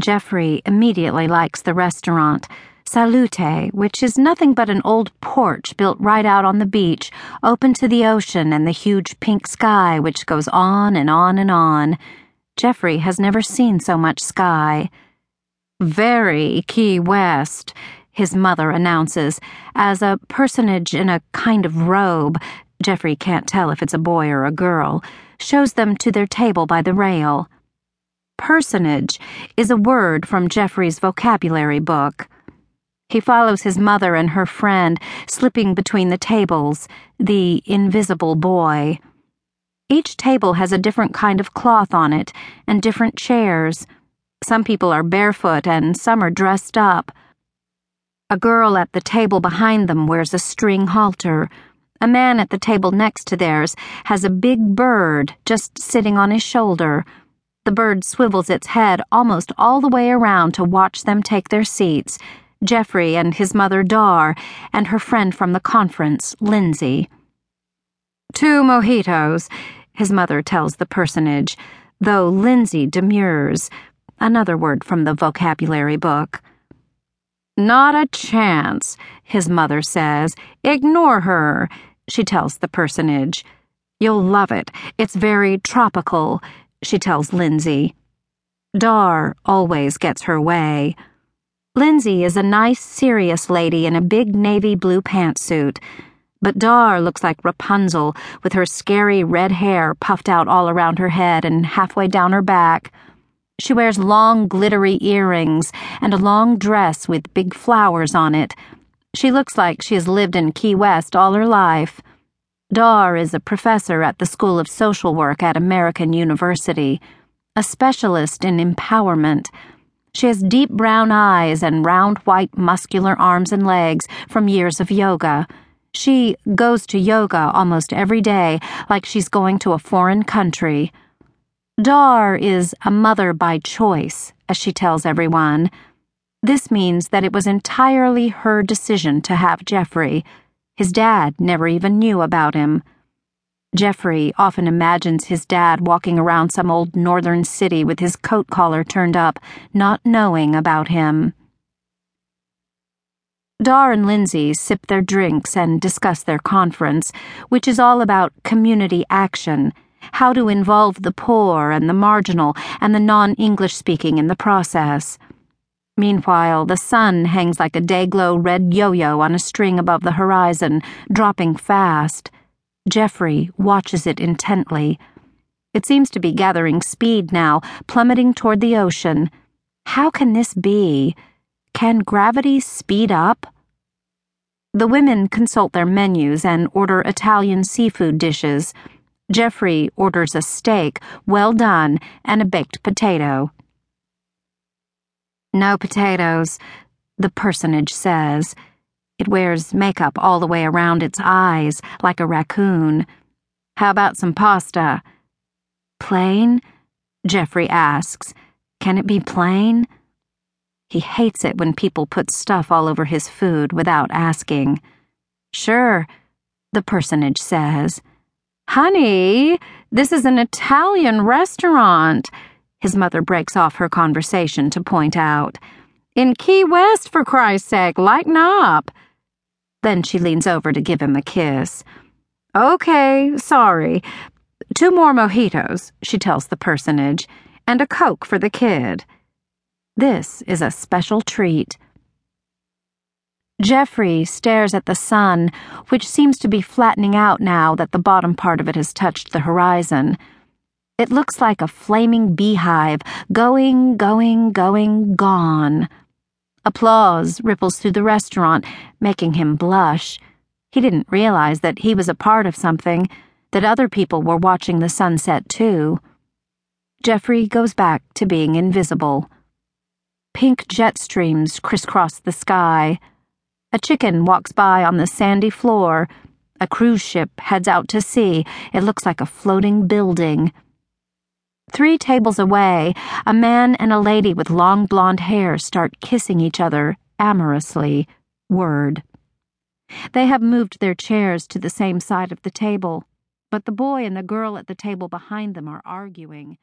Jeffrey immediately likes the restaurant, Salute, which is nothing but an old porch built right out on the beach, open to the ocean and the huge pink sky which goes on and on and on. Jeffrey has never seen so much sky. Very Key West, his mother announces, as a personage in a kind of robe, Jeffrey can't tell if it's a boy or a girl, shows them to their table by the rail. Personage is a word from Jeffrey's vocabulary book. He follows his mother and her friend, slipping between the tables, the invisible boy. Each table has a different kind of cloth on it and different chairs. Some people are barefoot and some are dressed up. A girl at the table behind them wears a string halter. A man at the table next to theirs has a big bird just sitting on his shoulder. The bird swivels its head almost all the way around to watch them take their seats Jeffrey and his mother Dar, and her friend from the conference, Lindsay. Two mojitos, his mother tells the personage, though Lindsay demurs, another word from the vocabulary book. Not a chance, his mother says. Ignore her, she tells the personage. You'll love it. It's very tropical she tells Lindsay. Dar always gets her way. Lindsay is a nice, serious lady in a big navy blue pantsuit, but Dar looks like Rapunzel with her scary red hair puffed out all around her head and halfway down her back. She wears long, glittery earrings and a long dress with big flowers on it. She looks like she has lived in Key West all her life. Dar is a professor at the School of Social Work at American University, a specialist in empowerment. She has deep brown eyes and round white muscular arms and legs from years of yoga. She goes to yoga almost every day like she's going to a foreign country. Dar is a mother by choice, as she tells everyone. This means that it was entirely her decision to have Jeffrey. His dad never even knew about him. Jeffrey often imagines his dad walking around some old northern city with his coat collar turned up, not knowing about him. Dar and Lindsay sip their drinks and discuss their conference, which is all about community action, how to involve the poor and the marginal and the non English speaking in the process. Meanwhile, the sun hangs like a day-glow red yo-yo on a string above the horizon, dropping fast. Jeffrey watches it intently. It seems to be gathering speed now, plummeting toward the ocean. How can this be? Can gravity speed up? The women consult their menus and order Italian seafood dishes. Jeffrey orders a steak, well done, and a baked potato. No potatoes, the personage says. It wears makeup all the way around its eyes, like a raccoon. How about some pasta? Plain? Jeffrey asks. Can it be plain? He hates it when people put stuff all over his food without asking. Sure, the personage says. Honey, this is an Italian restaurant. His mother breaks off her conversation to point out. In Key West, for Christ's sake, lighten up. Then she leans over to give him a kiss. Okay, sorry. Two more mojitos, she tells the personage, and a Coke for the kid. This is a special treat. Jeffrey stares at the sun, which seems to be flattening out now that the bottom part of it has touched the horizon. It looks like a flaming beehive, going, going, going, gone. Applause ripples through the restaurant, making him blush. He didn't realize that he was a part of something, that other people were watching the sunset too. Jeffrey goes back to being invisible. Pink jet streams crisscross the sky. A chicken walks by on the sandy floor. A cruise ship heads out to sea. It looks like a floating building. Three tables away, a man and a lady with long blonde hair start kissing each other amorously. Word. They have moved their chairs to the same side of the table, but the boy and the girl at the table behind them are arguing.